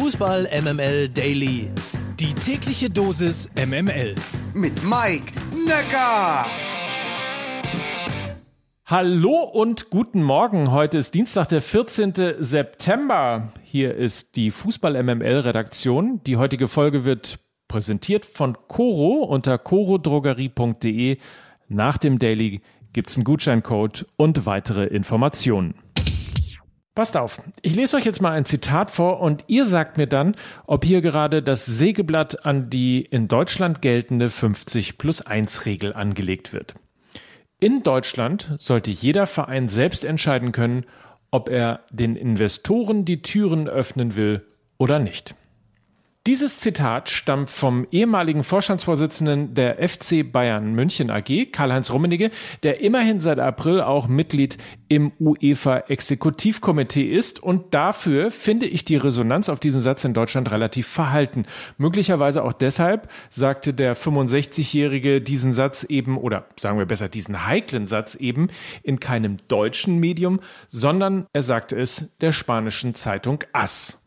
Fußball MML Daily. Die tägliche Dosis MML. Mit Mike Necker. Hallo und guten Morgen. Heute ist Dienstag, der 14. September. Hier ist die Fußball MML Redaktion. Die heutige Folge wird präsentiert von Coro unter corodrogerie.de. Nach dem Daily gibt's einen Gutscheincode und weitere Informationen. Passt auf, ich lese euch jetzt mal ein Zitat vor und ihr sagt mir dann, ob hier gerade das Sägeblatt an die in Deutschland geltende 50 plus 1 Regel angelegt wird. In Deutschland sollte jeder Verein selbst entscheiden können, ob er den Investoren die Türen öffnen will oder nicht. Dieses Zitat stammt vom ehemaligen Vorstandsvorsitzenden der FC Bayern München AG, Karl-Heinz Rummenigge, der immerhin seit April auch Mitglied im UEFA Exekutivkomitee ist und dafür finde ich die Resonanz auf diesen Satz in Deutschland relativ verhalten. Möglicherweise auch deshalb sagte der 65-Jährige diesen Satz eben oder sagen wir besser diesen heiklen Satz eben in keinem deutschen Medium, sondern er sagte es der spanischen Zeitung AS.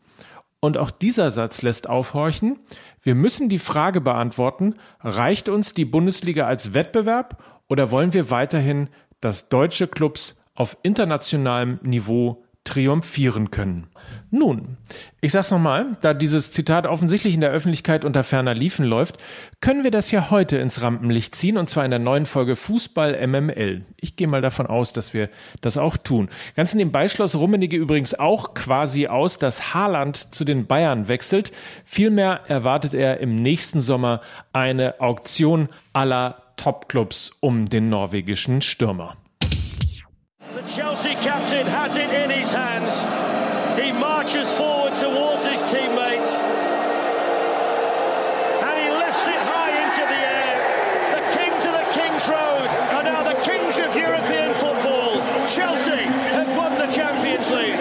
Und auch dieser Satz lässt aufhorchen. Wir müssen die Frage beantworten, reicht uns die Bundesliga als Wettbewerb oder wollen wir weiterhin, dass deutsche Clubs auf internationalem Niveau triumphieren können. Nun, ich sag's nochmal, da dieses Zitat offensichtlich in der Öffentlichkeit unter ferner Liefen läuft, können wir das ja heute ins Rampenlicht ziehen und zwar in der neuen Folge Fußball MML. Ich gehe mal davon aus, dass wir das auch tun. Ganz nebenbei schloss Rummenigge übrigens auch quasi aus, dass Haaland zu den Bayern wechselt. Vielmehr erwartet er im nächsten Sommer eine Auktion aller Topclubs um den norwegischen Stürmer. Chelsea captain has it in his hands. He marches forward towards his teammates. And he lifts it high into the air. The king to the King's Road are now the kings of European football. Chelsea have won the Champions League.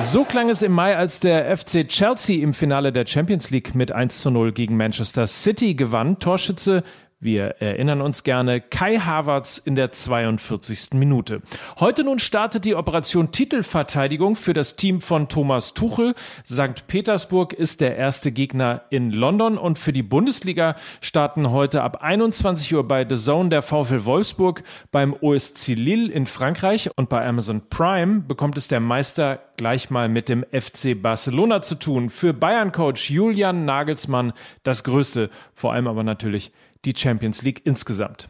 So klang es im Mai, als der FC Chelsea im Finale der Champions League mit 1 zu 0 gegen Manchester City gewann. Torschütze wir erinnern uns gerne Kai Havertz in der 42. Minute. Heute nun startet die Operation Titelverteidigung für das Team von Thomas Tuchel. St. Petersburg ist der erste Gegner in London und für die Bundesliga starten heute ab 21 Uhr bei The Zone der VfL Wolfsburg, beim OSC Lille in Frankreich und bei Amazon Prime bekommt es der Meister gleich mal mit dem FC Barcelona zu tun. Für Bayern-Coach Julian Nagelsmann das Größte, vor allem aber natürlich die Champions League insgesamt?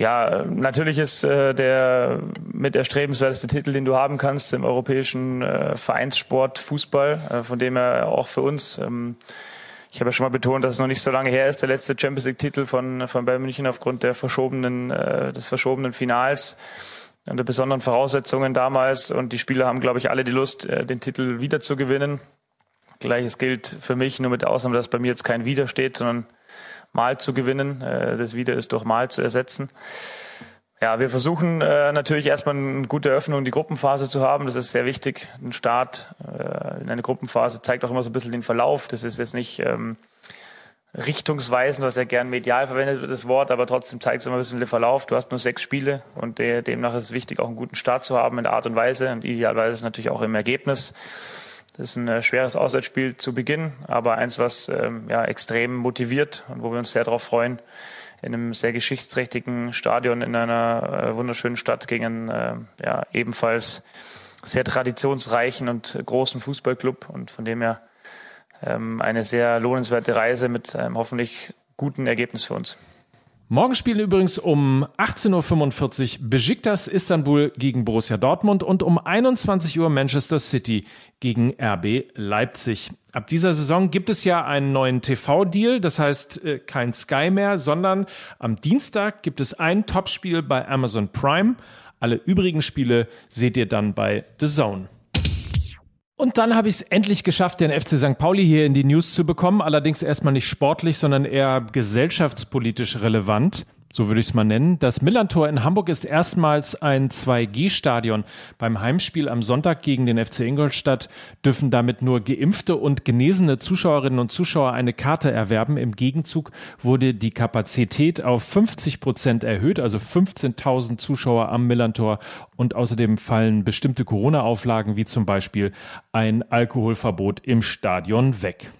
Ja, natürlich ist äh, der mit erstrebenswerteste Titel, den du haben kannst im europäischen äh, Vereinssport Fußball, äh, von dem er auch für uns, ähm, ich habe ja schon mal betont, dass es noch nicht so lange her ist, der letzte Champions League Titel von, von Bayern München aufgrund der verschobenen, äh, des verschobenen Finals und der besonderen Voraussetzungen damals. Und die Spieler haben, glaube ich, alle die Lust, äh, den Titel wieder zu gewinnen. Gleiches gilt für mich, nur mit Ausnahme, dass bei mir jetzt kein Wieder steht, sondern Mal zu gewinnen. Äh, das Wieder ist durch Mal zu ersetzen. Ja, wir versuchen äh, natürlich erstmal eine gute Eröffnung, die Gruppenphase zu haben. Das ist sehr wichtig. Ein Start in eine Gruppenphase zeigt auch immer so ein bisschen den Verlauf. Das ist jetzt nicht ähm, richtungsweisend, was ja gern medial verwendet wird, das Wort, aber trotzdem zeigt es immer ein bisschen den Verlauf. Du hast nur sechs Spiele und de demnach ist es wichtig, auch einen guten Start zu haben in der Art und Weise und idealerweise natürlich auch im Ergebnis. Das ist ein äh, schweres Auswärtsspiel zu Beginn, aber eins, was ähm, ja, extrem motiviert und wo wir uns sehr darauf freuen, in einem sehr geschichtsträchtigen Stadion in einer äh, wunderschönen Stadt gegen einen äh, ja, ebenfalls sehr traditionsreichen und großen Fußballclub und von dem her ähm, eine sehr lohnenswerte Reise mit einem hoffentlich guten Ergebnis für uns. Morgen spielen übrigens um 18.45 Uhr Besiktas Istanbul gegen Borussia Dortmund und um 21 Uhr Manchester City gegen RB Leipzig. Ab dieser Saison gibt es ja einen neuen TV-Deal, das heißt äh, kein Sky mehr, sondern am Dienstag gibt es ein Topspiel bei Amazon Prime. Alle übrigen Spiele seht ihr dann bei The Zone. Und dann habe ich es endlich geschafft, den FC St. Pauli hier in die News zu bekommen. Allerdings erstmal nicht sportlich, sondern eher gesellschaftspolitisch relevant. So würde ich es mal nennen. Das Millantor in Hamburg ist erstmals ein 2G-Stadion. Beim Heimspiel am Sonntag gegen den FC Ingolstadt dürfen damit nur geimpfte und genesene Zuschauerinnen und Zuschauer eine Karte erwerben. Im Gegenzug wurde die Kapazität auf 50 Prozent erhöht, also 15.000 Zuschauer am Millantor und außerdem fallen bestimmte Corona-Auflagen wie zum Beispiel ein Alkoholverbot im Stadion weg.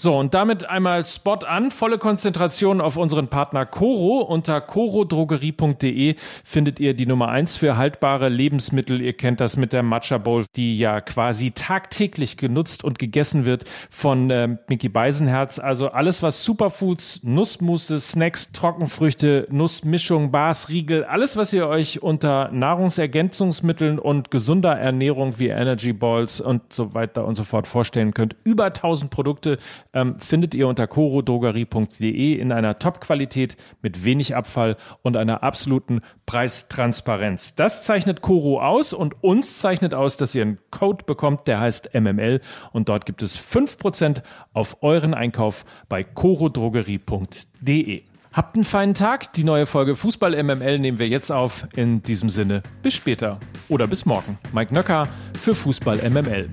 So, und damit einmal Spot an. Volle Konzentration auf unseren Partner Coro. Unter corodrogerie.de findet ihr die Nummer eins für haltbare Lebensmittel. Ihr kennt das mit der Matcha Bowl, die ja quasi tagtäglich genutzt und gegessen wird von äh, Mickey Beisenherz. Also alles, was Superfoods, Nussmusse, Snacks, Trockenfrüchte, Nussmischung, Bars, Riegel, alles, was ihr euch unter Nahrungsergänzungsmitteln und gesunder Ernährung wie Energy Balls und so weiter und so fort vorstellen könnt. Über 1000 Produkte ähm, findet ihr unter corodrogerie.de in einer Top-Qualität mit wenig Abfall und einer absoluten Preistransparenz. Das zeichnet Coro aus und uns zeichnet aus, dass ihr einen Code bekommt, der heißt MML und dort gibt es 5% auf euren Einkauf bei corodrogerie.de. Habt einen feinen Tag. Die neue Folge Fußball MML nehmen wir jetzt auf. In diesem Sinne, bis später oder bis morgen. Mike Nöcker für Fußball MML.